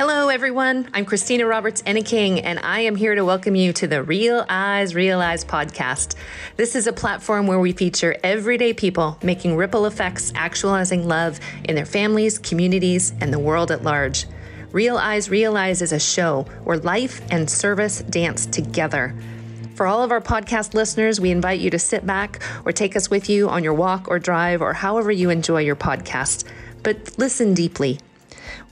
Hello, everyone. I'm Christina Roberts Enneking, and I am here to welcome you to the Real Eyes Realize podcast. This is a platform where we feature everyday people making ripple effects, actualizing love in their families, communities, and the world at large. Real Eyes Realize is a show where life and service dance together. For all of our podcast listeners, we invite you to sit back or take us with you on your walk or drive or however you enjoy your podcast. But listen deeply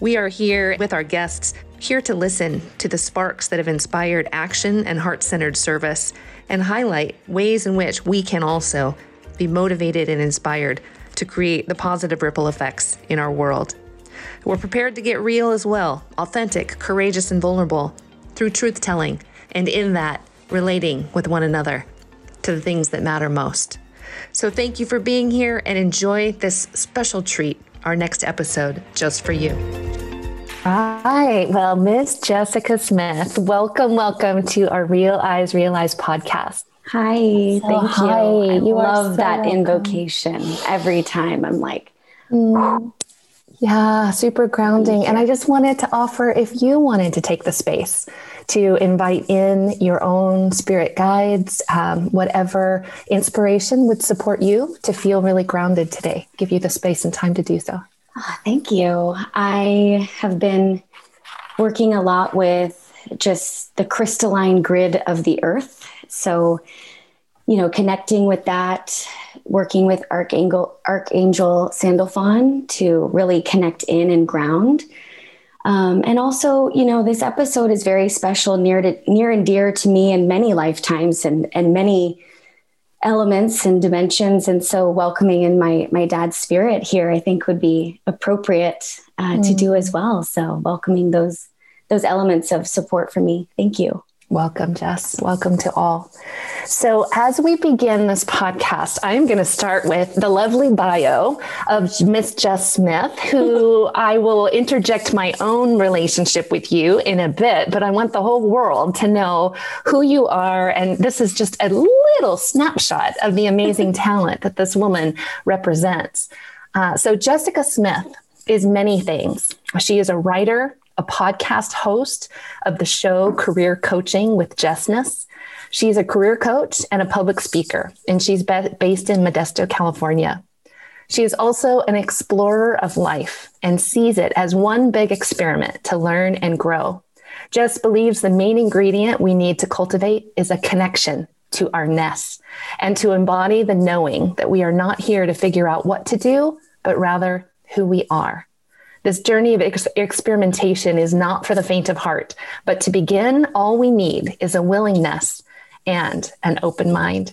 we are here with our guests, here to listen to the sparks that have inspired action and heart centered service and highlight ways in which we can also be motivated and inspired to create the positive ripple effects in our world. We're prepared to get real as well, authentic, courageous, and vulnerable through truth telling, and in that, relating with one another to the things that matter most. So, thank you for being here and enjoy this special treat, our next episode, just for you. Right. Well, Miss Jessica Smith, welcome, welcome to our Real Eyes Realize podcast. Hi, so thank hi. you. I you love so that welcome. invocation every time. I'm like, mm. yeah, super grounding. And I just wanted to offer if you wanted to take the space to invite in your own spirit guides, um, whatever inspiration would support you to feel really grounded today, give you the space and time to do so. Oh, thank you. I have been working a lot with just the crystalline grid of the earth. So, you know, connecting with that, working with Archangel Archangel Sandalphon to really connect in and ground. Um, and also, you know, this episode is very special, near to near and dear to me in many lifetimes and and many elements and dimensions. And so welcoming in my my dad's spirit here i think would be appropriate uh, mm. to do as well. So welcoming those those elements of support for me. Thank you Welcome, Jess. Welcome to all. So, as we begin this podcast, I'm going to start with the lovely bio of Miss Jess Smith, who I will interject my own relationship with you in a bit, but I want the whole world to know who you are. And this is just a little snapshot of the amazing talent that this woman represents. Uh, so, Jessica Smith is many things. She is a writer, a podcast host of the show Career Coaching with Jessness. She's a career coach and a public speaker, and she's be- based in Modesto, California. She is also an explorer of life and sees it as one big experiment to learn and grow. Jess believes the main ingredient we need to cultivate is a connection to our ness and to embody the knowing that we are not here to figure out what to do, but rather who we are. This journey of ex- experimentation is not for the faint of heart, but to begin, all we need is a willingness and an open mind.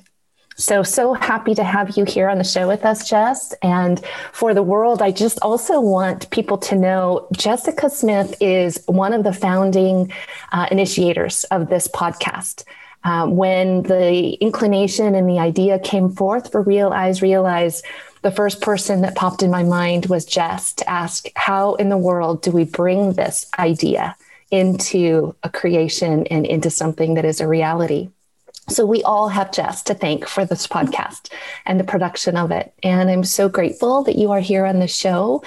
So, so happy to have you here on the show with us, Jess. And for the world, I just also want people to know Jessica Smith is one of the founding uh, initiators of this podcast. Uh, when the inclination and the idea came forth for Real Eyes Realize, the first person that popped in my mind was Jess to ask, how in the world do we bring this idea into a creation and into something that is a reality? So we all have Jess to thank for this podcast and the production of it. And I'm so grateful that you are here on the show.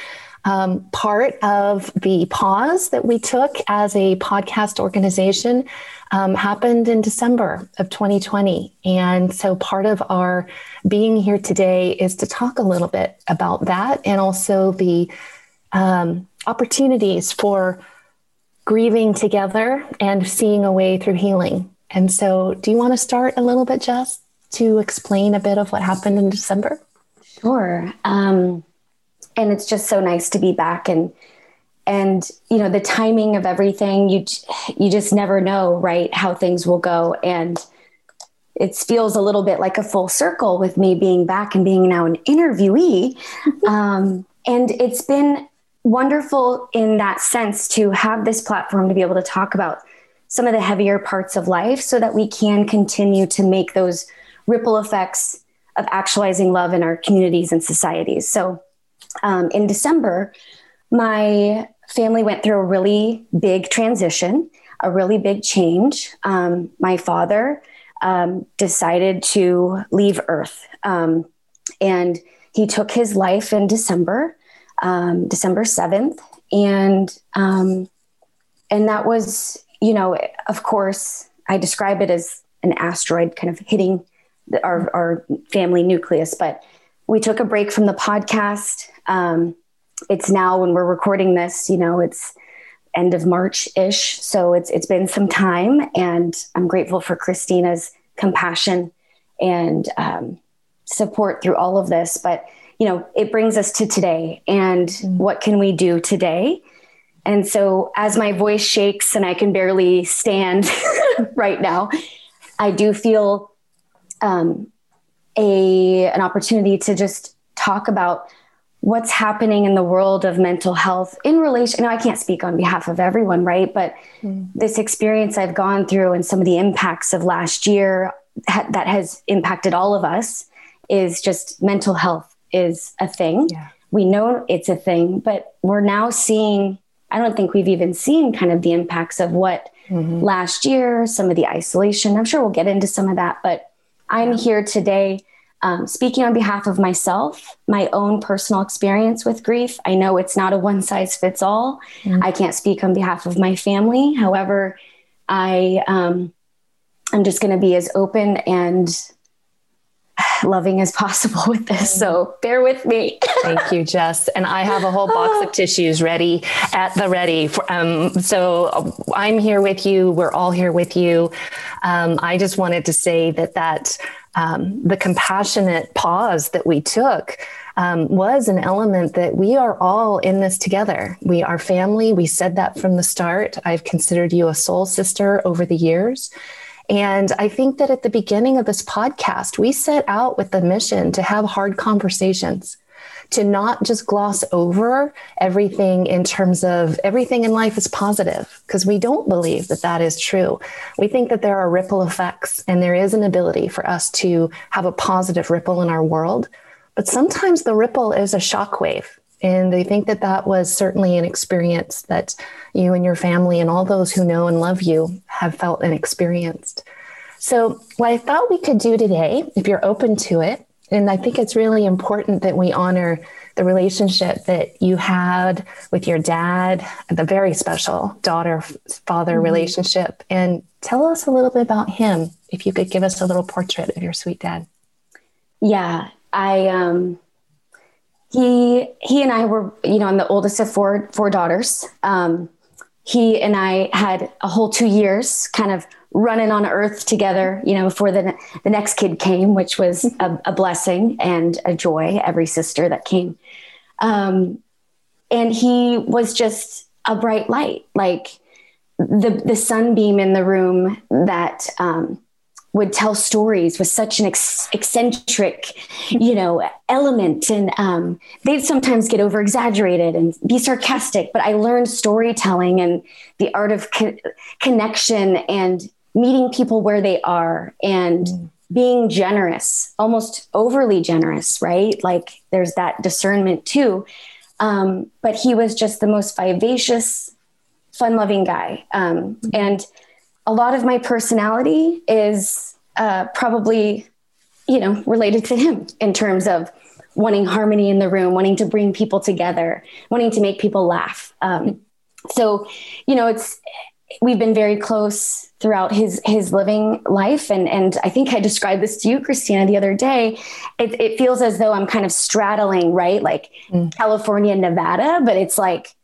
Um, part of the pause that we took as a podcast organization um, happened in December of 2020. And so part of our being here today is to talk a little bit about that and also the um, opportunities for grieving together and seeing a way through healing. And so, do you want to start a little bit, Jess, to explain a bit of what happened in December? Sure. Um, and it's just so nice to be back and and you know the timing of everything you you just never know right how things will go. And it feels a little bit like a full circle with me being back and being now an interviewee. Um, and it's been wonderful in that sense to have this platform to be able to talk about some of the heavier parts of life so that we can continue to make those ripple effects of actualizing love in our communities and societies. So um, in december my family went through a really big transition, a really big change. Um, my father um, decided to leave Earth, um, and he took his life in December, um, December seventh, and um, and that was, you know, of course, I describe it as an asteroid kind of hitting the, our, our family nucleus. But we took a break from the podcast. Um, it's now when we're recording this, you know, it's end of March ish. So it's, it's been some time and I'm grateful for Christina's compassion and um, support through all of this. But, you know, it brings us to today and mm. what can we do today? And so as my voice shakes and I can barely stand right now, I do feel um, a an opportunity to just talk about what's happening in the world of mental health in relation. Now, I can't speak on behalf of everyone, right? But mm. this experience I've gone through and some of the impacts of last year ha- that has impacted all of us is just mental health is a thing. Yeah. We know it's a thing, but we're now seeing. I don't think we've even seen kind of the impacts of what mm-hmm. last year, some of the isolation. I'm sure we'll get into some of that, but I'm here today um, speaking on behalf of myself, my own personal experience with grief. I know it's not a one size fits all. Mm-hmm. I can't speak on behalf of my family. However, I um, I'm just going to be as open and loving as possible with this. So bear with me. Thank you, Jess. And I have a whole box of tissues ready at the ready. For, um, so I'm here with you. We're all here with you. Um, I just wanted to say that that um, the compassionate pause that we took um, was an element that we are all in this together. We are family. We said that from the start. I've considered you a soul sister over the years. And I think that at the beginning of this podcast, we set out with the mission to have hard conversations, to not just gloss over everything in terms of everything in life is positive, because we don't believe that that is true. We think that there are ripple effects and there is an ability for us to have a positive ripple in our world. But sometimes the ripple is a shockwave and I think that that was certainly an experience that you and your family and all those who know and love you have felt and experienced. So, what I thought we could do today, if you're open to it, and I think it's really important that we honor the relationship that you had with your dad, the very special daughter father mm-hmm. relationship. And tell us a little bit about him, if you could give us a little portrait of your sweet dad. Yeah, I um he he and I were, you know, I'm the oldest of four four daughters. Um, he and I had a whole two years kind of running on earth together, you know, before the the next kid came, which was a, a blessing and a joy. Every sister that came, um, and he was just a bright light, like the the sunbeam in the room that um, would tell stories with such an ex- eccentric, you know, element, and um, they'd sometimes get over exaggerated and be sarcastic. But I learned storytelling and the art of co- connection and meeting people where they are and mm. being generous, almost overly generous, right? Like there's that discernment too. Um, but he was just the most vivacious, fun-loving guy, um, and a lot of my personality is uh, probably, you know, related to him in terms of wanting harmony in the room, wanting to bring people together, wanting to make people laugh. Um, so, you know, it's we've been very close throughout his his living life, and and I think I described this to you, Christina, the other day. It, it feels as though I'm kind of straddling, right, like mm. California, Nevada, but it's like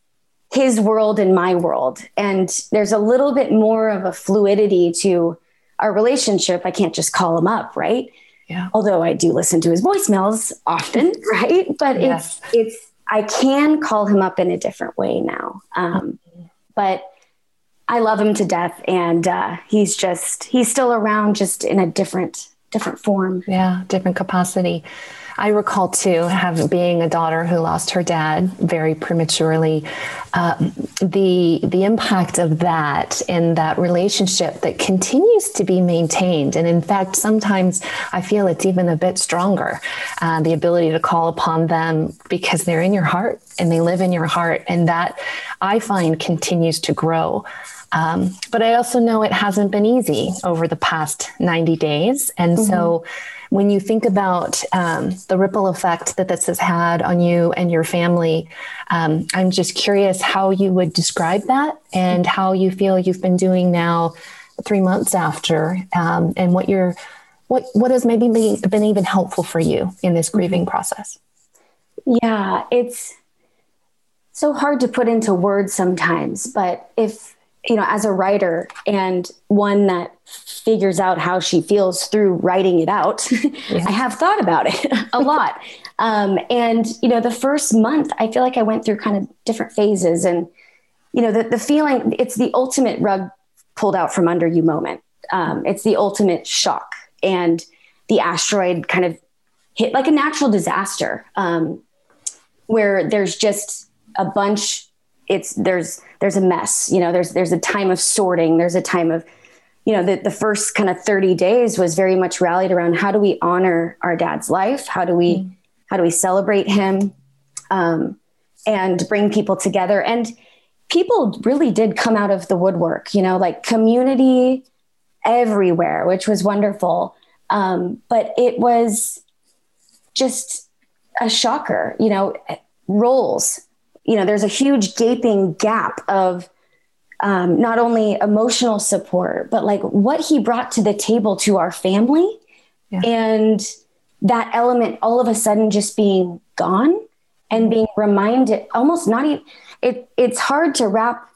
his world and my world. And there's a little bit more of a fluidity to our relationship. I can't just call him up, right? Yeah. Although I do listen to his voicemails often, right? But yes. it's it's I can call him up in a different way now. Um, but I love him to death, and uh, he's just he's still around, just in a different different form. Yeah, different capacity. I recall too, having being a daughter who lost her dad very prematurely, uh, the the impact of that in that relationship that continues to be maintained, and in fact, sometimes I feel it's even a bit stronger. Uh, the ability to call upon them because they're in your heart and they live in your heart, and that I find continues to grow. Um, but I also know it hasn't been easy over the past 90 days. And mm-hmm. so when you think about um, the ripple effect that this has had on you and your family, um, I'm just curious how you would describe that and how you feel you've been doing now three months after, um, and what you're, what what has maybe been, been even helpful for you in this grieving process. Yeah, it's so hard to put into words sometimes, but if you know, as a writer and one that figures out how she feels through writing it out, yeah. I have thought about it a lot. Um, and, you know, the first month, I feel like I went through kind of different phases. And, you know, the, the feeling, it's the ultimate rug pulled out from under you moment. Um, it's the ultimate shock. And the asteroid kind of hit like a natural disaster um, where there's just a bunch it's there's there's a mess you know there's there's a time of sorting there's a time of you know the, the first kind of 30 days was very much rallied around how do we honor our dad's life? How do we mm. how do we celebrate him? Um, and bring people together. And people really did come out of the woodwork you know like community everywhere which was wonderful. Um, but it was just a shocker you know roles you know, there's a huge gaping gap of um, not only emotional support, but like what he brought to the table to our family. Yeah. And that element all of a sudden just being gone and being reminded almost not even, it, it's hard to wrap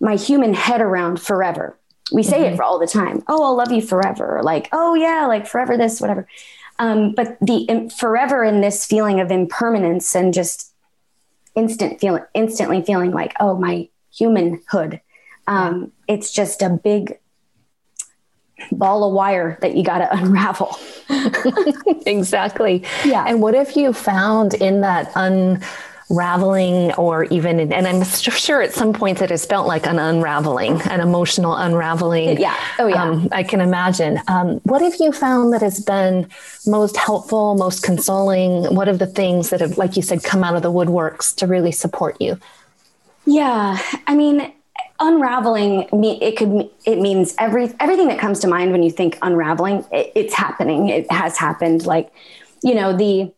my human head around forever. We say mm-hmm. it for all the time. Oh, I'll love you forever. Like, oh yeah, like forever this, whatever. Um, but the in, forever in this feeling of impermanence and just instant feeling, instantly feeling like, oh, my humanhood. Um, it's just a big ball of wire that you got to unravel. exactly. Yeah. And what if you found in that un raveling or even and i'm sure at some points it has felt like an unraveling an emotional unraveling. Yeah. Oh yeah. Um, i can imagine. Um, what have you found that has been most helpful most consoling? What are the things that have like you said come out of the woodworks to really support you? Yeah. I mean unraveling it could it means every everything that comes to mind when you think unraveling it, it's happening. It has happened. Like you know the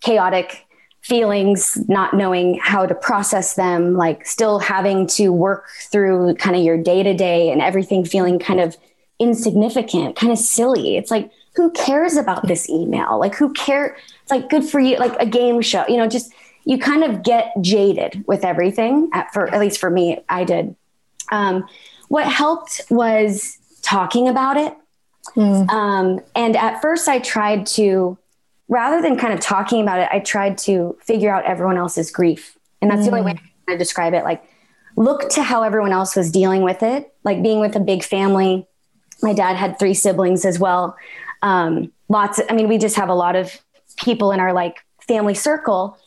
chaotic feelings, not knowing how to process them, like still having to work through kind of your day to day and everything feeling kind of insignificant, kind of silly. It's like, who cares about this email? Like, who care? It's like good for you, like a game show, you know, just you kind of get jaded with everything. At, for at least for me, I did. Um, what helped was talking about it. Mm. Um, and at first, I tried to rather than kind of talking about it, I tried to figure out everyone else's grief. And that's mm. the only way mm. I describe it. Like, look to how everyone else was dealing with it, like being with a big family. My dad had three siblings as well. Um, lots, of, I mean, we just have a lot of people in our like family circle.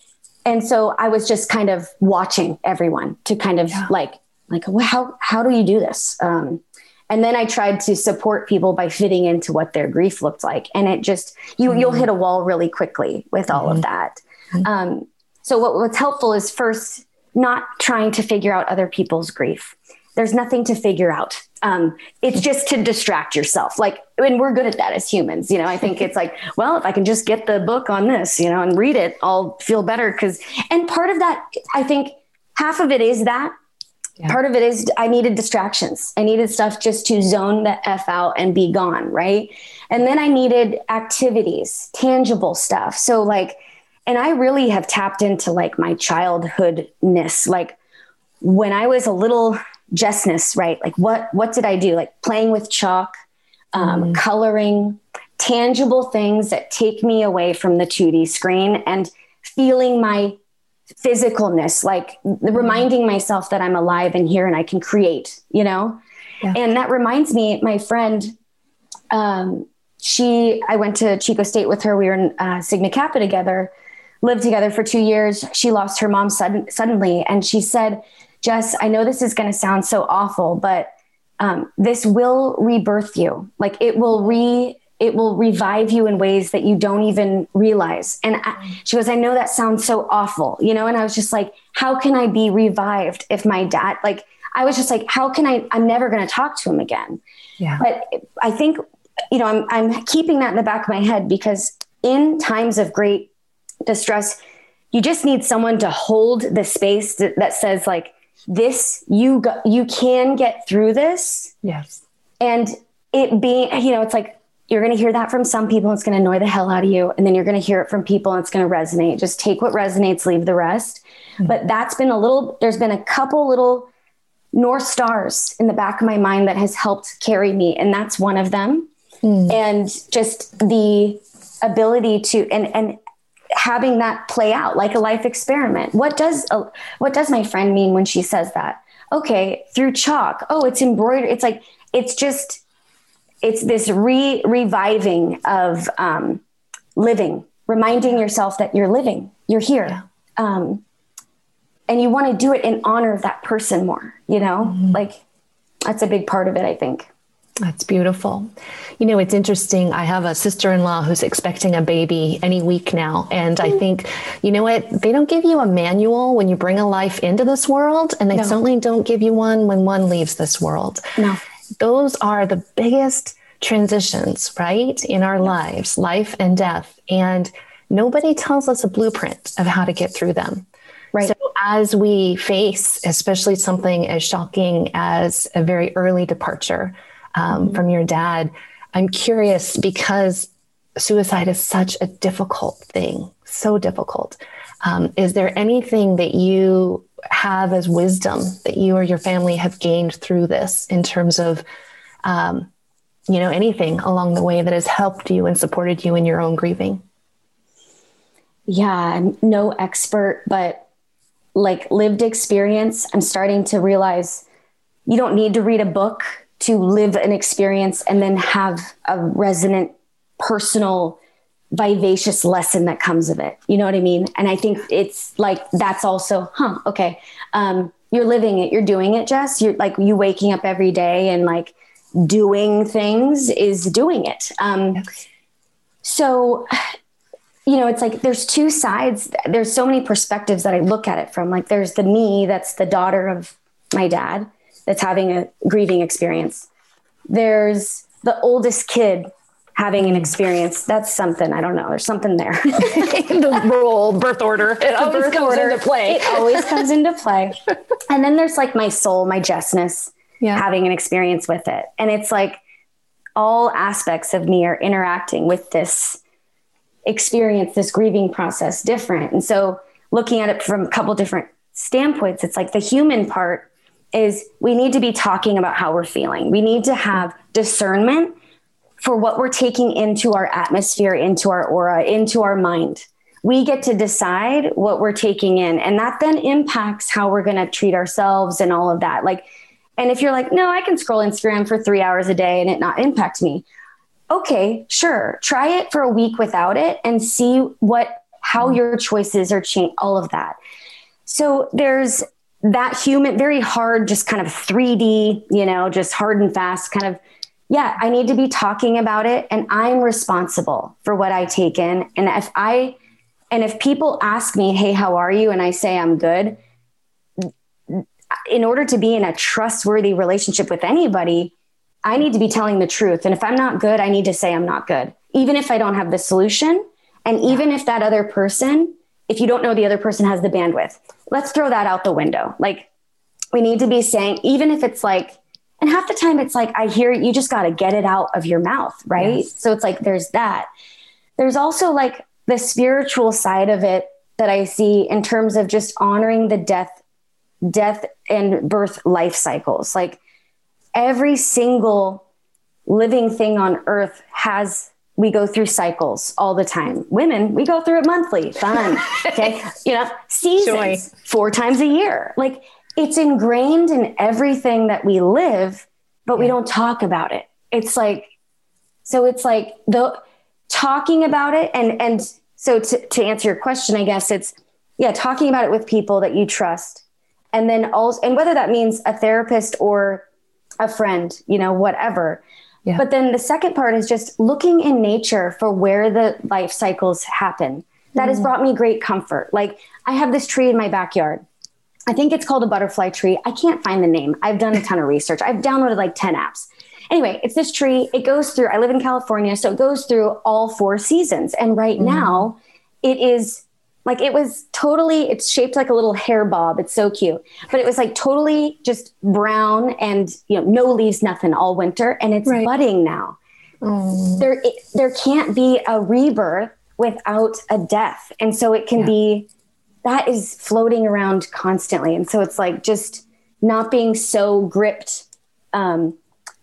And so I was just kind of watching everyone to kind of yeah. like, like, well, how, how do you do this? Um, and then i tried to support people by fitting into what their grief looked like and it just you mm-hmm. you'll hit a wall really quickly with all mm-hmm. of that mm-hmm. um, so what, what's helpful is first not trying to figure out other people's grief there's nothing to figure out um, it's just to distract yourself like and we're good at that as humans you know i think it's like well if i can just get the book on this you know and read it i'll feel better because and part of that i think half of it is that yeah. Part of it is I needed distractions. I needed stuff just to zone the F out and be gone. Right. And then I needed activities, tangible stuff. So, like, and I really have tapped into like my childhoodness. Like, when I was a little Jessness, right? Like, what what did I do? Like playing with chalk, um, mm. coloring, tangible things that take me away from the 2D screen and feeling my physicalness, like reminding myself that I'm alive and here and I can create, you know? Yeah. And that reminds me, my friend, um, she, I went to Chico State with her. We were in uh, Sigma Kappa together, lived together for two years. She lost her mom sudden, suddenly. And she said, Jess, I know this is going to sound so awful, but um, this will rebirth you. Like it will re it will revive you in ways that you don't even realize. And I, mm-hmm. she goes, I know that sounds so awful, you know? And I was just like, how can I be revived if my dad, like, I was just like, how can I? I'm never going to talk to him again. Yeah. But I think, you know, I'm, I'm keeping that in the back of my head because in times of great distress, you just need someone to hold the space that, that says like, this, you, go, you can get through this. Yes. And it being, you know, it's like, you're going to hear that from some people. It's going to annoy the hell out of you. And then you're going to hear it from people and it's going to resonate. Just take what resonates, leave the rest. Mm-hmm. But that's been a little, there's been a couple little North Stars in the back of my mind that has helped carry me. And that's one of them. Mm. And just the ability to, and, and, having that play out like a life experiment. What does a, what does my friend mean when she says that? Okay, through chalk. Oh, it's embroidered. It's like it's just it's this re reviving of um, living, reminding yourself that you're living, you're here. Yeah. Um, and you want to do it in honor of that person more, you know, mm-hmm. like that's a big part of it, I think. That's beautiful. You know, it's interesting. I have a sister in law who's expecting a baby any week now. And I mm. think, you know what? They don't give you a manual when you bring a life into this world, and they no. certainly don't give you one when one leaves this world. No those are the biggest transitions, right, in our lives, life and death. And nobody tells us a blueprint of how to get through them. Right. So as we face, especially something as shocking as a very early departure um, mm-hmm. from your dad, I'm curious because suicide is such a difficult thing, so difficult. Um, is there anything that you have as wisdom that you or your family have gained through this in terms of, um, you know, anything along the way that has helped you and supported you in your own grieving? Yeah, I'm no expert, but like lived experience, I'm starting to realize you don't need to read a book to live an experience and then have a resonant personal vivacious lesson that comes of it. You know what I mean? And I think it's like that's also, huh, okay. Um, you're living it, you're doing it, Jess. You're like you waking up every day and like doing things is doing it. Um, so you know, it's like there's two sides. There's so many perspectives that I look at it from. Like there's the me that's the daughter of my dad that's having a grieving experience. There's the oldest kid having an experience. That's something. I don't know. There's something there. the role, birth order. It always comes order, into play. It always comes into play. And then there's like my soul, my Jessness yeah. having an experience with it. And it's like all aspects of me are interacting with this experience, this grieving process different. And so looking at it from a couple different standpoints, it's like the human part is we need to be talking about how we're feeling. We need to have discernment for what we're taking into our atmosphere, into our aura, into our mind. We get to decide what we're taking in. And that then impacts how we're going to treat ourselves and all of that. Like, and if you're like, no, I can scroll Instagram for three hours a day and it not impact me. Okay, sure. Try it for a week without it and see what, how your choices are changing, all of that. So there's that human, very hard, just kind of 3D, you know, just hard and fast kind of yeah, I need to be talking about it and I'm responsible for what I take in. And if I, and if people ask me, hey, how are you? And I say I'm good, in order to be in a trustworthy relationship with anybody, I need to be telling the truth. And if I'm not good, I need to say I'm not good, even if I don't have the solution. And even if that other person, if you don't know the other person has the bandwidth, let's throw that out the window. Like we need to be saying, even if it's like, and half the time it's like, I hear you just got to get it out of your mouth. Right. Yes. So it's like, there's that. There's also like the spiritual side of it that I see in terms of just honoring the death, death and birth life cycles. Like every single living thing on earth has we go through cycles all the time. Women, we go through it monthly. Fun. Okay. you know, seasons Joy. four times a year. Like it's ingrained in everything that we live, but we don't talk about it. It's like, so it's like the talking about it. And, and so to, to answer your question, I guess it's, yeah, talking about it with people that you trust. And then also, and whether that means a therapist or a friend, you know, whatever. Yeah. But then the second part is just looking in nature for where the life cycles happen. That mm. has brought me great comfort. Like I have this tree in my backyard I think it's called a butterfly tree. I can't find the name. I've done a ton of research. I've downloaded like 10 apps. Anyway, it's this tree. It goes through, I live in California, so it goes through all four seasons. And right mm-hmm. now, it is like it was totally, it's shaped like a little hair bob. It's so cute. But it was like totally just brown and, you know, no leaves, nothing all winter. And it's right. budding now. Mm. There, it, there can't be a rebirth without a death. And so it can yeah. be that is floating around constantly. And so it's like just not being so gripped um,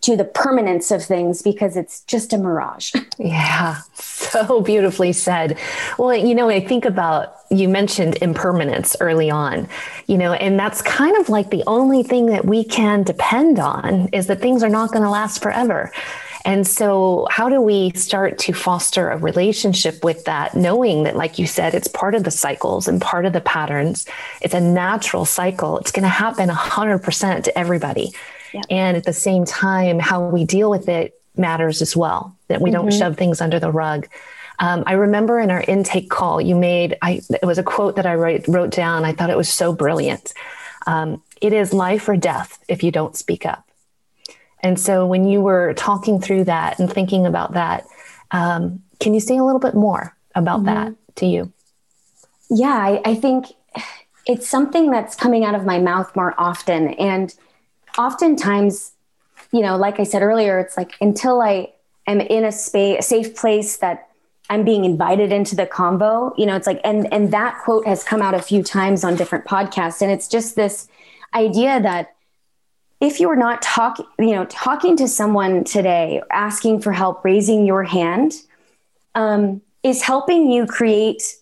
to the permanence of things because it's just a mirage. Yeah, so beautifully said. Well, you know, I think about you mentioned impermanence early on, you know, and that's kind of like the only thing that we can depend on is that things are not going to last forever. And so, how do we start to foster a relationship with that, knowing that, like you said, it's part of the cycles and part of the patterns? It's a natural cycle. It's going to happen 100% to everybody. Yeah. And at the same time, how we deal with it matters as well, that we mm-hmm. don't shove things under the rug. Um, I remember in our intake call, you made, I, it was a quote that I wrote, wrote down. I thought it was so brilliant. Um, it is life or death if you don't speak up. And so when you were talking through that and thinking about that, um, can you say a little bit more about mm-hmm. that to you? Yeah, I, I think it's something that's coming out of my mouth more often. And oftentimes, you know, like I said earlier, it's like until I am in a space, a safe place that I'm being invited into the convo, you know, it's like, and, and that quote has come out a few times on different podcasts. And it's just this idea that if you're not talking, you know, talking to someone today, asking for help, raising your hand, um, is helping you create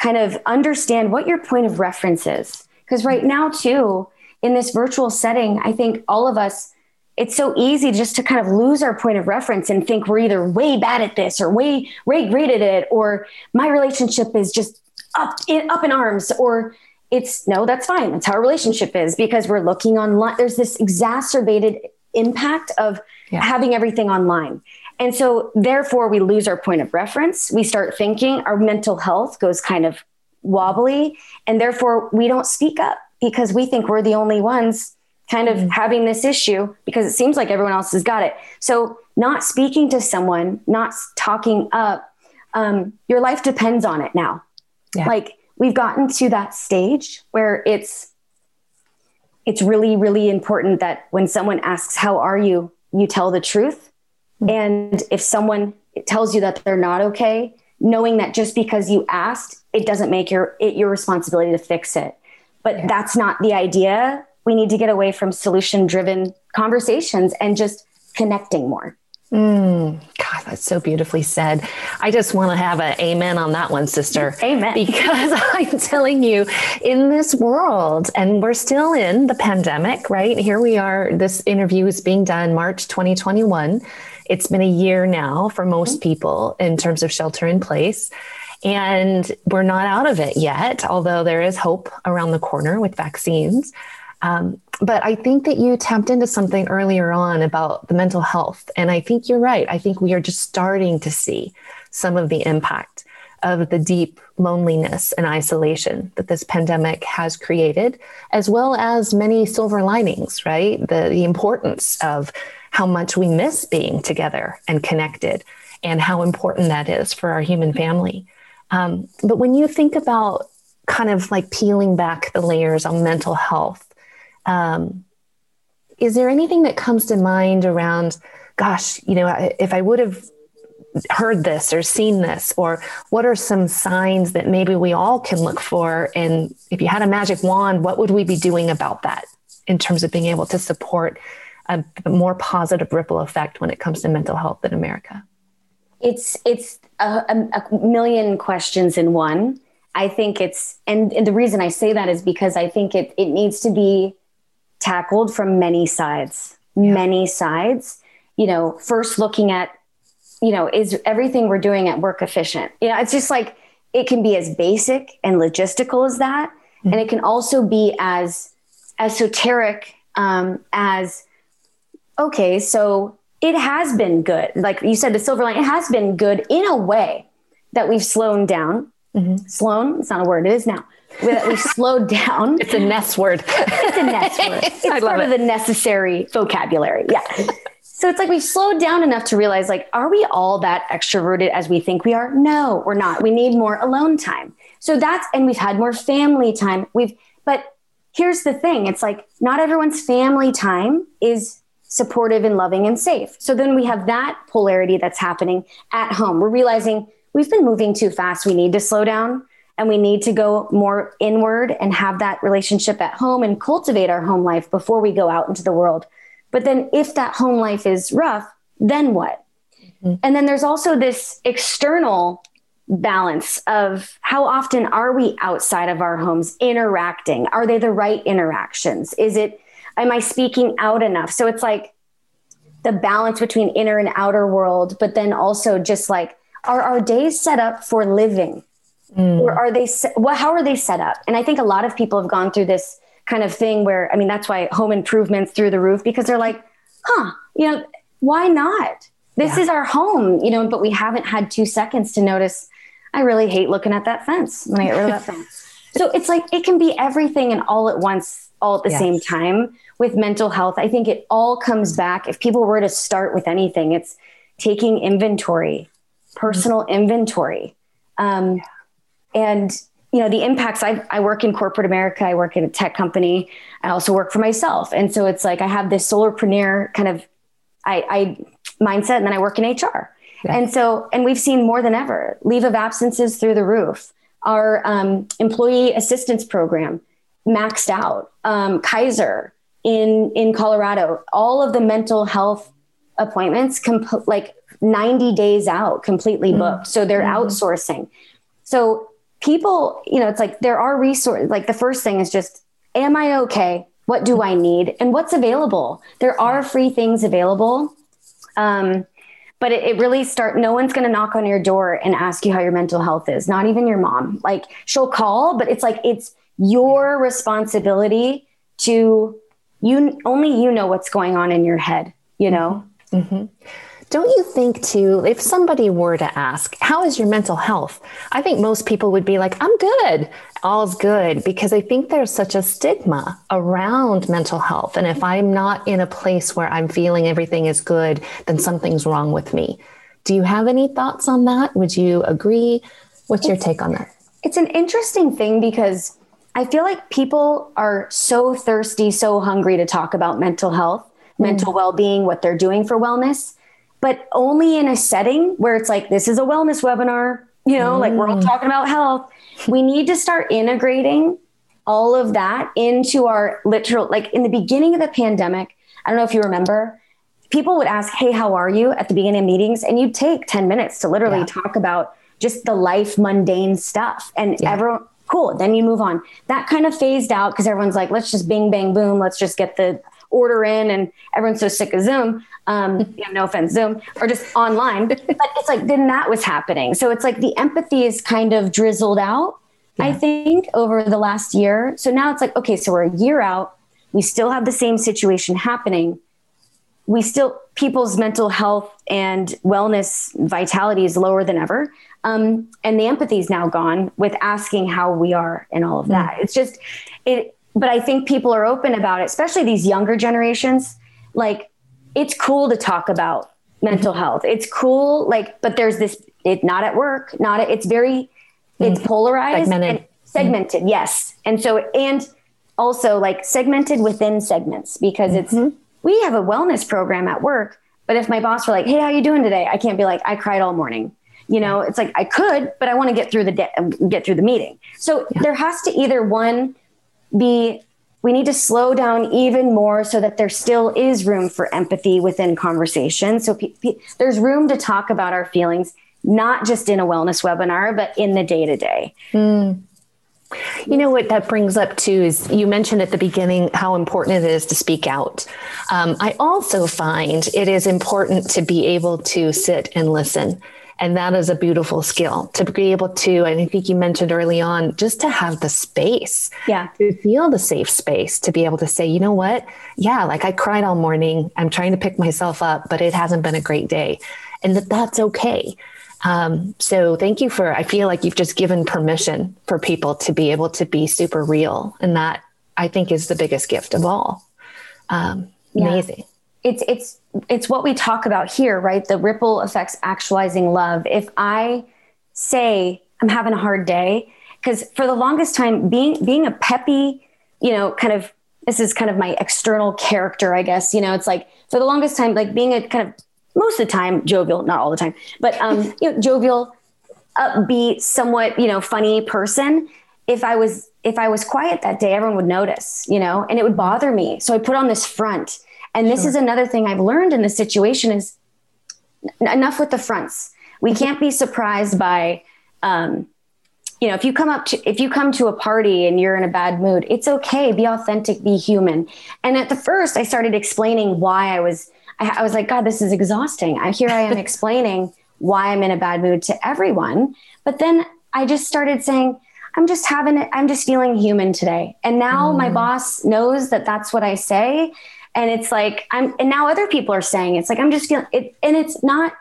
kind of understand what your point of reference is. Because right now, too, in this virtual setting, I think all of us, it's so easy just to kind of lose our point of reference and think we're either way bad at this or way way great at it, or my relationship is just up in, up in arms, or it's no, that's fine. That's how a relationship is because we're looking online. There's this exacerbated impact of yeah. having everything online. And so, therefore, we lose our point of reference. We start thinking our mental health goes kind of wobbly. And therefore, we don't speak up because we think we're the only ones kind of mm-hmm. having this issue because it seems like everyone else has got it. So, not speaking to someone, not talking up, um, your life depends on it now. Yeah. Like, we've gotten to that stage where it's it's really really important that when someone asks how are you? you tell the truth. Mm-hmm. and if someone tells you that they're not okay knowing that just because you asked it doesn't make your it your responsibility to fix it. But yeah. that's not the idea. We need to get away from solution driven conversations and just connecting more Mm, God, that's so beautifully said. I just want to have an amen on that one, sister. Amen. Because I'm telling you, in this world, and we're still in the pandemic, right? Here we are. This interview is being done March 2021. It's been a year now for most mm-hmm. people in terms of shelter in place. And we're not out of it yet, although there is hope around the corner with vaccines. Um, but I think that you tapped into something earlier on about the mental health. And I think you're right. I think we are just starting to see some of the impact of the deep loneliness and isolation that this pandemic has created, as well as many silver linings, right? The, the importance of how much we miss being together and connected and how important that is for our human family. Um, but when you think about kind of like peeling back the layers on mental health, um, is there anything that comes to mind around, gosh, you know, if I would have heard this or seen this, or what are some signs that maybe we all can look for? And if you had a magic wand, what would we be doing about that in terms of being able to support a more positive ripple effect when it comes to mental health in America? It's it's a, a million questions in one. I think it's, and, and the reason I say that is because I think it it needs to be tackled from many sides, yeah. many sides. You know, first looking at, you know, is everything we're doing at work efficient? You know, it's just like it can be as basic and logistical as that. Mm-hmm. And it can also be as esoteric um, as, okay, so it has been good. Like you said, the silver line, it has been good in a way that we've slowed down. Mm-hmm. Slown, it's not a word, it is now. That we slowed down. It's a nest word. it's a nest word. It's I part it. of the necessary vocabulary. Yeah. So it's like we've slowed down enough to realize like, are we all that extroverted as we think we are? No, we're not. We need more alone time. So that's, and we've had more family time. We've, but here's the thing it's like not everyone's family time is supportive and loving and safe. So then we have that polarity that's happening at home. We're realizing we've been moving too fast. We need to slow down and we need to go more inward and have that relationship at home and cultivate our home life before we go out into the world. But then if that home life is rough, then what? Mm-hmm. And then there's also this external balance of how often are we outside of our homes interacting? Are they the right interactions? Is it, am I speaking out enough? So it's like the balance between inner and outer world, but then also just like, are our days set up for living? Mm. Or are they, well, how are they set up? And I think a lot of people have gone through this kind of thing where, I mean, that's why home improvements through the roof, because they're like, huh, you know, why not? This yeah. is our home, you know, but we haven't had two seconds to notice. I really hate looking at that fence when I get rid of that fence. So it's like it can be everything and all at once, all at the yes. same time with mental health. I think it all comes back. If people were to start with anything, it's taking inventory, personal mm-hmm. inventory. Um. And you know the impacts I, I work in corporate america i work in a tech company i also work for myself and so it's like i have this solopreneur kind of i, I mindset and then i work in hr yeah. and so and we've seen more than ever leave of absences through the roof our um, employee assistance program maxed out um, kaiser in in colorado all of the mental health appointments comp- like 90 days out completely booked mm-hmm. so they're mm-hmm. outsourcing so people, you know, it's like there are resources. Like the first thing is just, am I okay? What do I need? And what's available? There are free things available. Um, but it, it, really start no one's going to knock on your door and ask you how your mental health is not even your mom like she'll call but it's like it's your responsibility to you only you know what's going on in your head you know mm-hmm. Don't you think, too, if somebody were to ask, How is your mental health? I think most people would be like, I'm good. All's good. Because I think there's such a stigma around mental health. And if I'm not in a place where I'm feeling everything is good, then something's wrong with me. Do you have any thoughts on that? Would you agree? What's your take on that? It's an interesting thing because I feel like people are so thirsty, so hungry to talk about mental health, mm. mental well being, what they're doing for wellness but only in a setting where it's like, this is a wellness webinar, you know, mm. like we're all mm. talking about health. We need to start integrating all of that into our literal, like in the beginning of the pandemic. I don't know if you remember, people would ask, Hey, how are you at the beginning of meetings? And you'd take 10 minutes to literally yeah. talk about just the life mundane stuff. And yeah. everyone, cool. Then you move on. That kind of phased out because everyone's like, let's just bing, bang, boom. Let's just get the order in. And everyone's so sick of Zoom um, you know, no offense, Zoom or just online. but it's like then that was happening. So it's like the empathy is kind of drizzled out, yeah. I think, over the last year. So now it's like, okay, so we're a year out. We still have the same situation happening. We still, people's mental health and wellness vitality is lower than ever. Um, and the empathy is now gone with asking how we are and all of that. Mm. It's just, it, but I think people are open about it, especially these younger generations. Like it's cool to talk about mental mm-hmm. health. It's cool, like, but there's this, it not at work, not at, it's very, it's mm-hmm. polarized segmented. and segmented. Mm-hmm. Yes. And so, and also like segmented within segments because it's, mm-hmm. we have a wellness program at work, but if my boss were like, Hey, how you doing today? I can't be like, I cried all morning. You know, it's like I could, but I want to get through the day, get through the meeting. So yeah. there has to either one be we need to slow down even more so that there still is room for empathy within conversation. So pe- pe- there's room to talk about our feelings, not just in a wellness webinar, but in the day to day. You know what that brings up too is you mentioned at the beginning how important it is to speak out. Um, I also find it is important to be able to sit and listen and that is a beautiful skill to be able to, and I think you mentioned early on, just to have the space. Yeah. To feel the safe space to be able to say, you know what? Yeah, like I cried all morning. I'm trying to pick myself up, but it hasn't been a great day. And that that's okay. Um, so thank you for, I feel like you've just given permission for people to be able to be super real. And that I think is the biggest gift of all. Um, yeah. Amazing. It's, it's, it's what we talk about here, right? The ripple effects actualizing love. If I say I'm having a hard day, because for the longest time, being, being a peppy, you know, kind of, this is kind of my external character, I guess, you know, it's like for the longest time, like being a kind of most of the time jovial, not all the time, but um, you know, jovial, upbeat, somewhat you know funny person. If I was if I was quiet that day, everyone would notice, you know, and it would bother me. So I put on this front. And this sure. is another thing I've learned in this situation is n- enough with the fronts. We can't be surprised by um, you know if you come up to if you come to a party and you're in a bad mood it's okay be authentic be human and at the first i started explaining why i was I, I was like, God, this is exhausting. I, here I am explaining why I'm in a bad mood to everyone. But then I just started saying, I'm just having it. I'm just feeling human today. And now mm. my boss knows that that's what I say. And it's like, I'm, and now other people are saying, it's like, I'm just feeling it. And it's not,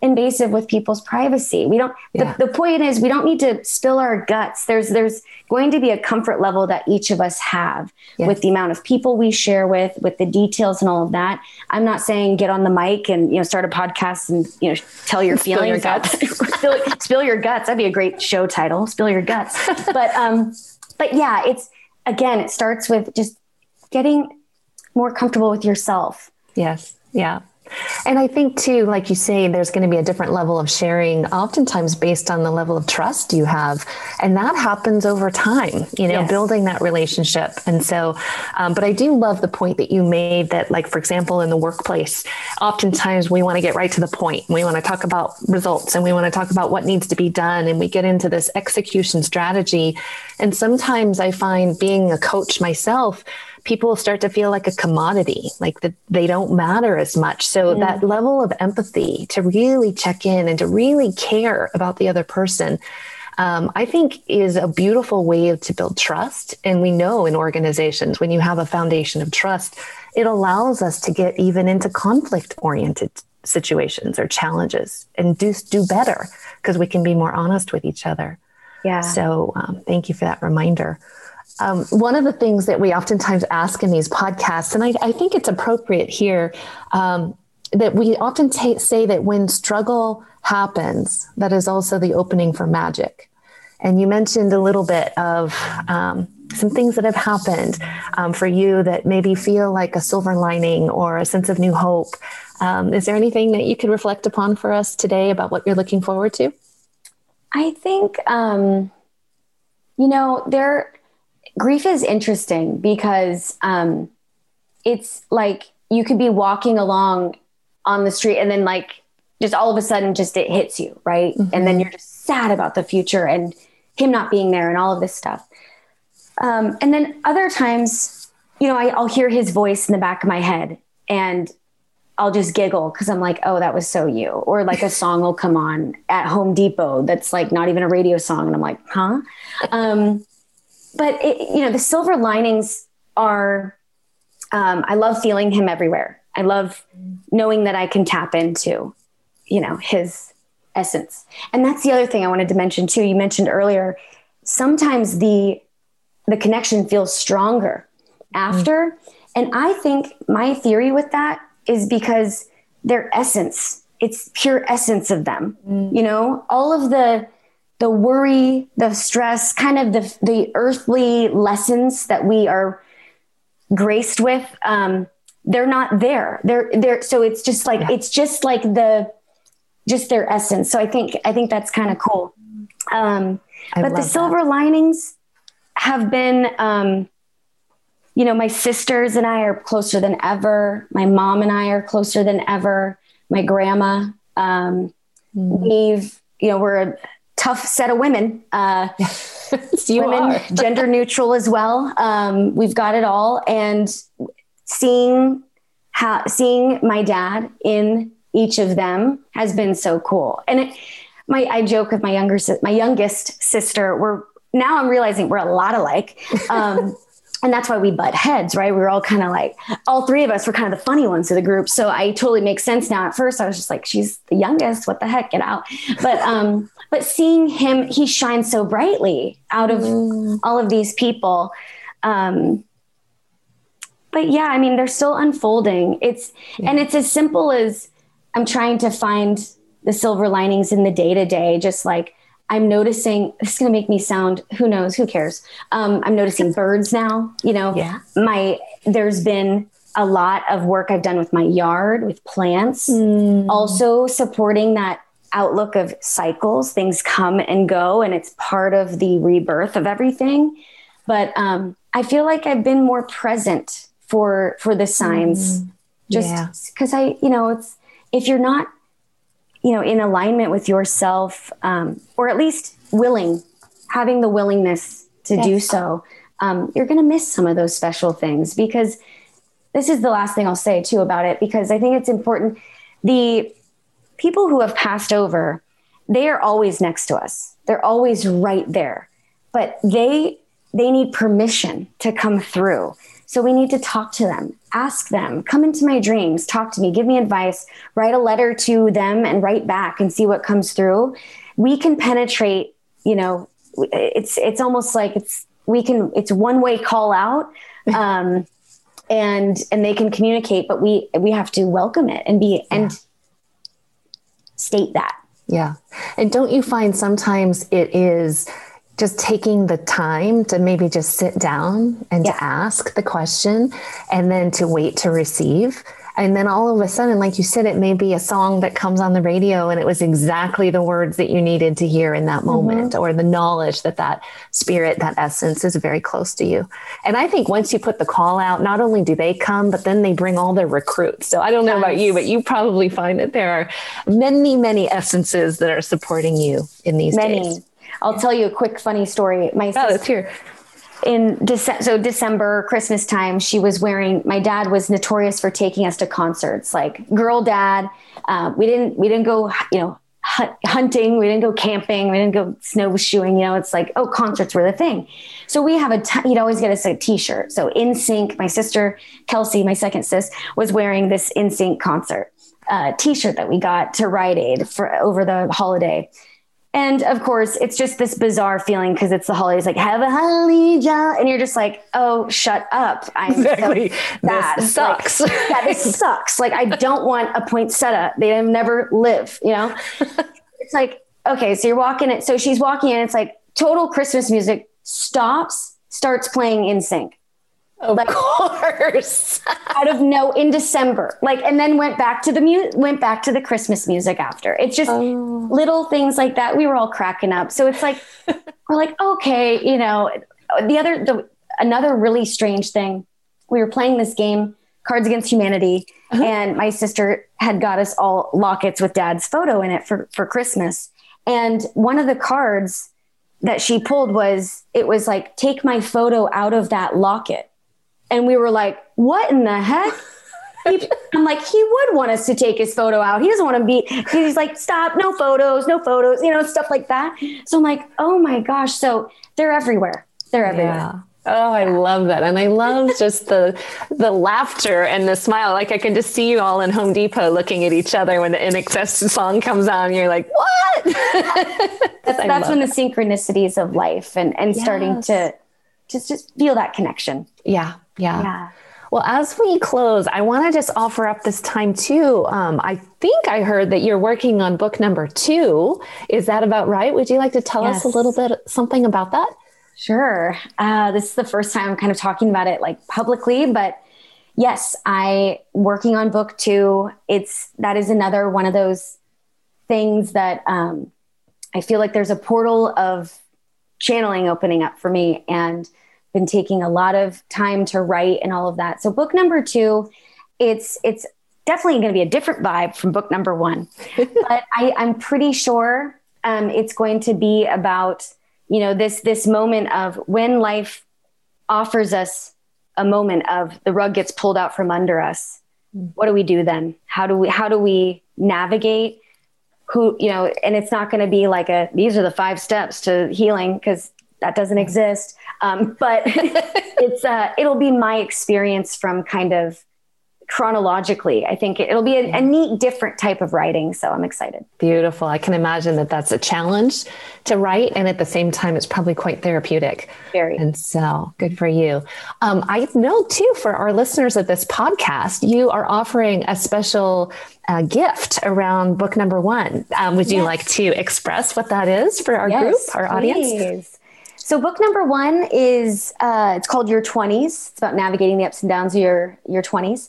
invasive with people's privacy. We don't yeah. the, the point is we don't need to spill our guts. There's there's going to be a comfort level that each of us have yes. with the amount of people we share with, with the details and all of that. I'm not saying get on the mic and you know start a podcast and you know tell your feelings. Spill your guts. spill, spill your guts. That'd be a great show title. Spill your guts. but um but yeah, it's again, it starts with just getting more comfortable with yourself. Yes. Yeah. And I think too, like you say, there's going to be a different level of sharing, oftentimes based on the level of trust you have. And that happens over time, you know, yes. building that relationship. And so, um, but I do love the point that you made that, like, for example, in the workplace, oftentimes we want to get right to the point. We want to talk about results and we want to talk about what needs to be done. And we get into this execution strategy. And sometimes I find being a coach myself, people start to feel like a commodity, like that they don't matter as much. So yeah. that level of empathy to really check in and to really care about the other person. Um, I think is a beautiful way to build trust. And we know in organizations, when you have a foundation of trust, it allows us to get even into conflict oriented situations or challenges and do, do better because we can be more honest with each other. Yeah. So um, thank you for that reminder. Um, one of the things that we oftentimes ask in these podcasts, and I, I think it's appropriate here, um, that we often t- say that when struggle happens, that is also the opening for magic. And you mentioned a little bit of um, some things that have happened um, for you that maybe feel like a silver lining or a sense of new hope. Um, is there anything that you could reflect upon for us today about what you're looking forward to? I think, um, you know, there grief is interesting because um, it's like you could be walking along on the street and then like just all of a sudden just it hits you right mm-hmm. and then you're just sad about the future and him not being there and all of this stuff um, and then other times you know I, i'll hear his voice in the back of my head and I'll just giggle because I'm like, oh, that was so you. Or like a song will come on at Home Depot that's like not even a radio song. And I'm like, huh? Um, but it, you know, the silver linings are, um, I love feeling him everywhere. I love knowing that I can tap into, you know, his essence. And that's the other thing I wanted to mention too. You mentioned earlier, sometimes the, the connection feels stronger after. Mm. And I think my theory with that is because their essence, it's pure essence of them. Mm. You know, all of the the worry, the stress, kind of the, the earthly lessons that we are graced with, um, they're not there. They're there. So it's just like, yeah. it's just like the, just their essence. So I think, I think that's kind of cool. Um, but the silver that. linings have been, um, you know, my sisters and I are closer than ever. My mom and I are closer than ever. My grandma, um, mm. we've, you know, we're tough set of women. Uh, women, gender neutral as well. Um, we've got it all, and seeing how seeing my dad in each of them has been so cool. And it, my I joke with my younger my youngest sister. We're now I'm realizing we're a lot alike. Um, and that's why we butt heads, right? We were all kind of like, all three of us were kind of the funny ones of the group. So I totally make sense now. At first, I was just like, she's the youngest. What the heck? Get out. But um, but seeing him, he shines so brightly out of mm. all of these people. Um, but yeah, I mean, they're still unfolding. It's yeah. and it's as simple as I'm trying to find the silver linings in the day to day, just like I'm noticing this is going to make me sound who knows who cares. Um, I'm noticing birds now. You know, yeah. my there's been a lot of work I've done with my yard with plants, mm. also supporting that outlook of cycles. Things come and go, and it's part of the rebirth of everything. But um, I feel like I've been more present for for the signs, mm. just because yeah. I, you know, it's if you're not you know, in alignment with yourself, um, or at least willing, having the willingness to yes. do so, um, you're going to miss some of those special things because this is the last thing I'll say too about it, because I think it's important. The people who have passed over, they are always next to us. They're always right there, but they, they need permission to come through. So we need to talk to them, ask them, come into my dreams, talk to me, give me advice, write a letter to them and write back and see what comes through. We can penetrate, you know, it's it's almost like it's we can it's one way call out. Um, and and they can communicate, but we we have to welcome it and be and state that. Yeah. And don't you find sometimes it is just taking the time to maybe just sit down and yeah. to ask the question and then to wait to receive. And then all of a sudden, like you said, it may be a song that comes on the radio and it was exactly the words that you needed to hear in that mm-hmm. moment mm-hmm. or the knowledge that that spirit, that essence is very close to you. And I think once you put the call out, not only do they come, but then they bring all their recruits. So I don't know yes. about you, but you probably find that there are many, many essences that are supporting you in these many. days. I'll tell you a quick funny story. My oh, here. In Dece- so December, Christmas time, she was wearing. My dad was notorious for taking us to concerts, like girl dad. Uh, we didn't we didn't go, you know, hunting. We didn't go camping. We didn't go snowshoeing. You know, it's like, oh, concerts were the thing. So we have a, t- he'd always get us a t-shirt. So NSYNC, my sister, Kelsey, my second sis was wearing this NSYNC concert uh, t-shirt that we got to Rite Aid for over the holiday. And of course, it's just this bizarre feeling because it's the holidays, like have a holly jolly, and you're just like, oh, shut up! I'm exactly. So This sucks. Like, yeah, this sucks. Like I don't want a poinsettia. They never live. You know, it's like okay, so you're walking it. So she's walking in. It's like total Christmas music stops, starts playing NSYNC. Of like, course. out of no in December. Like and then went back to the mu- went back to the Christmas music after. It's just oh. little things like that. We were all cracking up. So it's like we're like, okay, you know, the other the another really strange thing. We were playing this game, Cards Against Humanity, uh-huh. and my sister had got us all lockets with dad's photo in it for for Christmas. And one of the cards that she pulled was it was like take my photo out of that locket and we were like, what in the heck? I'm like, he would want us to take his photo out. He doesn't want to be, he's like, stop, no photos, no photos, you know, stuff like that. So I'm like, oh my gosh. So they're everywhere. They're everywhere. Yeah. Oh, I love that. And I love just the the laughter and the smile. Like I can just see you all in Home Depot looking at each other when the INXS song comes on. You're like, what? that's, that's when the synchronicities of life and, and yes. starting to just just feel that connection. Yeah. Yeah. Yeah. Well, as we close, I want to just offer up this time too. Um, I think I heard that you're working on book number two. Is that about right? Would you like to tell yes. us a little bit something about that? Sure. Uh, this is the first time I'm kind of talking about it like publicly, but yes, I working on book two. It's that is another one of those things that um, I feel like there's a portal of channeling opening up for me, and been taking a lot of time to write and all of that. So book number two, it's it's definitely going to be a different vibe from book number one, but I, I'm pretty sure um, it's going to be about you know this this moment of when life offers us a moment of the rug gets pulled out from under us. What do we do then? How do we how do we navigate? Who you know, and it's not going to be like a these are the five steps to healing because that doesn't exist. Um, but it's uh, it'll be my experience from kind of chronologically. I think it'll be a, a, neat, different type of writing. So I'm excited. Beautiful. I can imagine that that's a challenge to write. And at the same time, it's probably quite therapeutic. Very. And so good for you. Um, I know too, for our listeners of this podcast, you are offering a special uh, gift around book number one. Um, would you like to express what that is for our yes, group, our please. audience? So book number one is uh, it's called Your Twenties. It's about navigating the ups and downs of your your twenties.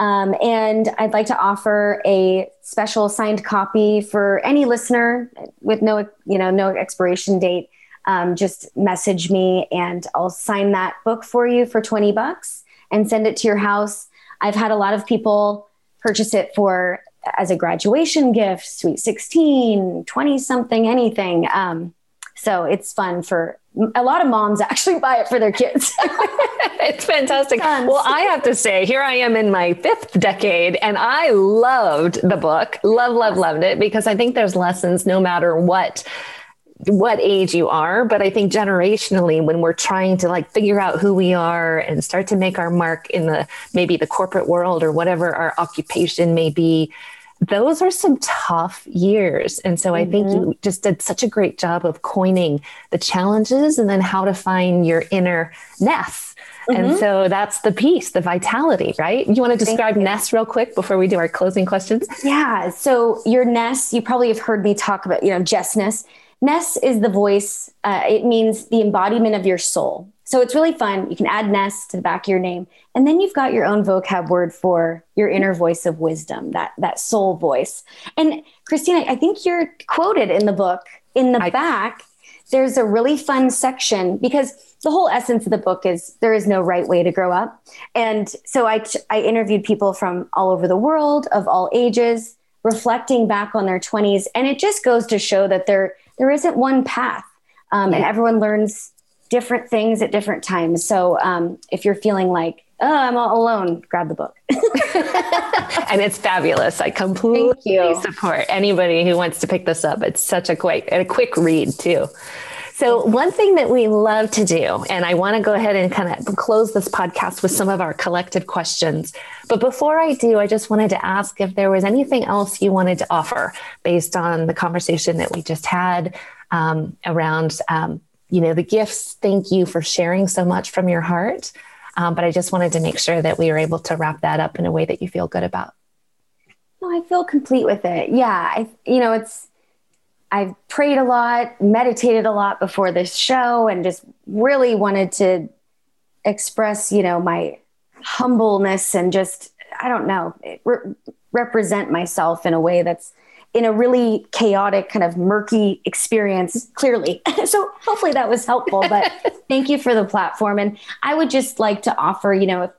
Um, and I'd like to offer a special signed copy for any listener with no, you know, no expiration date. Um, just message me and I'll sign that book for you for 20 bucks and send it to your house. I've had a lot of people purchase it for as a graduation gift, sweet 16, 20 something, anything. Um, so it's fun for a lot of moms actually buy it for their kids. it's fantastic. Well, I have to say, here I am in my fifth decade, and I loved the book. Love, love, loved it because I think there's lessons no matter what what age you are but i think generationally when we're trying to like figure out who we are and start to make our mark in the maybe the corporate world or whatever our occupation may be those are some tough years. And so I mm-hmm. think you just did such a great job of coining the challenges and then how to find your inner Ness. Mm-hmm. And so that's the piece, the vitality, right? You want to describe Ness real quick before we do our closing questions? Yeah. So your Ness, you probably have heard me talk about, you know, Jessness. Ness is the voice. Uh, it means the embodiment of your soul. So it's really fun. You can add Ness to the back of your name. And then you've got your own vocab word for your inner voice of wisdom, that that soul voice. And Christina, I think you're quoted in the book in the I, back. There's a really fun section because the whole essence of the book is there is no right way to grow up. And so I I interviewed people from all over the world of all ages reflecting back on their 20s and it just goes to show that there there isn't one path um, and everyone learns different things at different times. So um, if you're feeling like, oh, I'm all alone, grab the book. and it's fabulous. I completely support anybody who wants to pick this up. It's such a quick, a quick read too. So, one thing that we love to do, and I want to go ahead and kind of close this podcast with some of our collective questions. But before I do, I just wanted to ask if there was anything else you wanted to offer based on the conversation that we just had um, around um, you know, the gifts, thank you for sharing so much from your heart. Um, but I just wanted to make sure that we were able to wrap that up in a way that you feel good about. No, I feel complete with it. Yeah. I, you know, it's, I've prayed a lot, meditated a lot before this show, and just really wanted to express, you know, my humbleness and just, I don't know, re- represent myself in a way that's in a really chaotic, kind of murky experience, clearly. so hopefully that was helpful. But thank you for the platform. And I would just like to offer, you know, if,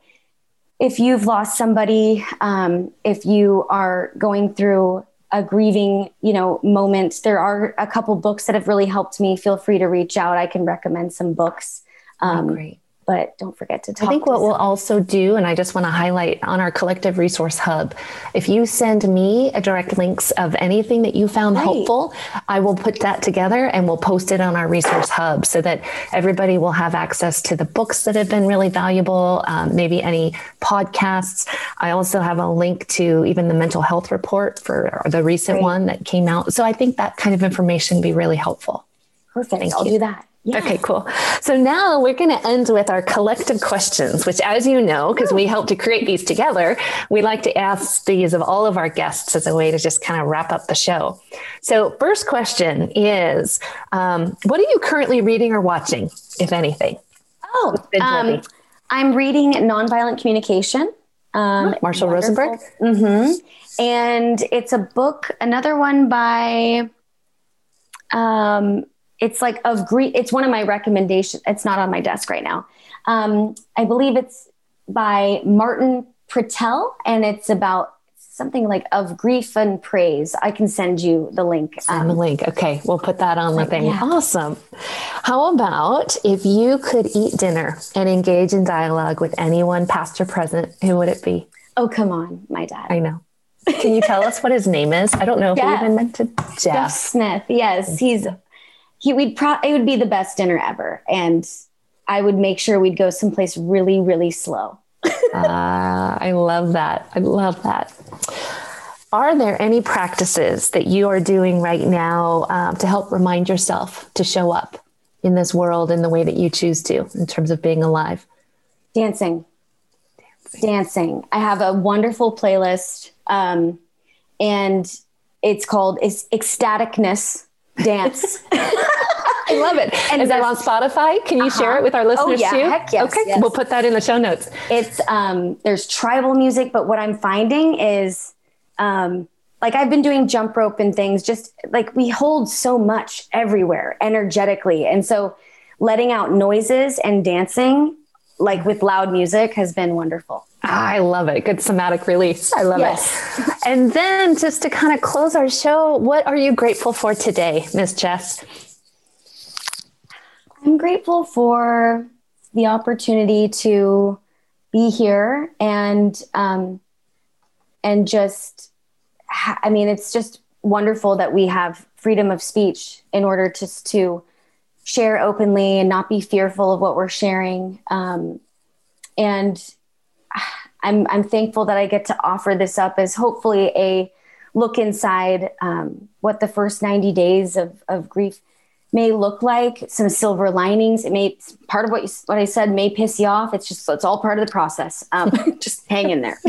if you've lost somebody, um, if you are going through a grieving, you know, moment, there are a couple books that have really helped me. Feel free to reach out. I can recommend some books. Um, oh, great but don't forget to talk. I think what we'll also do, and I just want to highlight on our collective resource hub, if you send me a direct links of anything that you found right. helpful, I will put that together and we'll post it on our resource hub so that everybody will have access to the books that have been really valuable, um, maybe any podcasts. I also have a link to even the mental health report for the recent Great. one that came out. So I think that kind of information would be really helpful. Perfect. Thank I'll you. do that. Yeah. Okay, cool. So now we're going to end with our collective questions, which, as you know, because we helped to create these together, we like to ask these of all of our guests as a way to just kind of wrap up the show. So, first question is um, What are you currently reading or watching, if anything? Oh, um, I'm reading Nonviolent Communication. Um, Marshall Rosenberg. Mm-hmm. And it's a book, another one by. Um, it's like of Greek. It's one of my recommendations. It's not on my desk right now. Um, I believe it's by Martin Prechtel, and it's about something like of grief and praise. I can send you the link. Send um, the link. Okay, we'll put that on the thing. Yeah. Awesome. How about if you could eat dinner and engage in dialogue with anyone, past or present? Who would it be? Oh, come on, my dad. I know. Can you tell us what his name is? I don't know if Jeff. we even mentioned Jeff. Jeff Smith. Yes, he's he we'd pro it would be the best dinner ever. And I would make sure we'd go someplace really, really slow. uh, I love that. I love that. Are there any practices that you are doing right now um, to help remind yourself to show up in this world in the way that you choose to in terms of being alive? Dancing. Dancing. Dancing. I have a wonderful playlist, um, and it's called it's Ecstaticness Dance. I love it. And is that on Spotify? Can you uh-huh. share it with our listeners oh, yeah. too? Heck yes, okay, yes. we'll put that in the show notes. It's um, there's tribal music, but what I'm finding is um, like I've been doing jump rope and things. Just like we hold so much everywhere energetically, and so letting out noises and dancing like with loud music has been wonderful. I love it. Good somatic release. I love yes. it. and then just to kind of close our show, what are you grateful for today, Miss Jess? I'm grateful for the opportunity to be here and um, and just ha- I mean it's just wonderful that we have freedom of speech in order just to share openly and not be fearful of what we're sharing. Um, and I'm I'm thankful that I get to offer this up as hopefully a look inside um, what the first 90 days of, of grief may look like, some silver linings. It may part of what you, what I said may piss you off. It's just it's all part of the process. Um, just hang in there.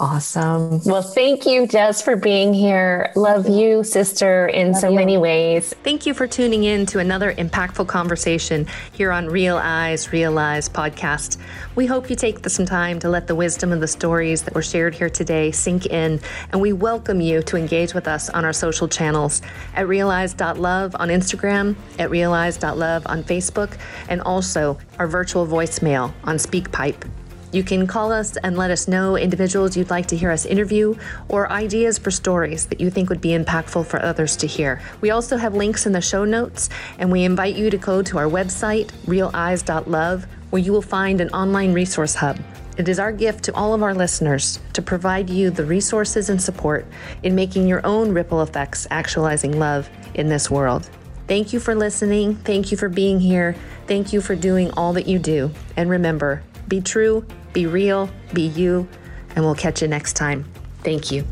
awesome. Well, thank you, Jess, for being here. Love you, sister, in Love so you. many ways. Thank you for tuning in to another impactful conversation here on Real Eyes, Realize podcast. We hope you take some time to let the wisdom of the stories that were shared here today sink in, and we welcome you to engage with us on our social channels at realize.love On Instagram, at realize.love on Facebook, and also our virtual voicemail on SpeakPipe. You can call us and let us know individuals you'd like to hear us interview or ideas for stories that you think would be impactful for others to hear. We also have links in the show notes, and we invite you to go to our website, realize.love, where you will find an online resource hub. It is our gift to all of our listeners to provide you the resources and support in making your own ripple effects actualizing love in this world. Thank you for listening. Thank you for being here. Thank you for doing all that you do. And remember, be true, be real, be you, and we'll catch you next time. Thank you.